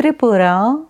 Tripura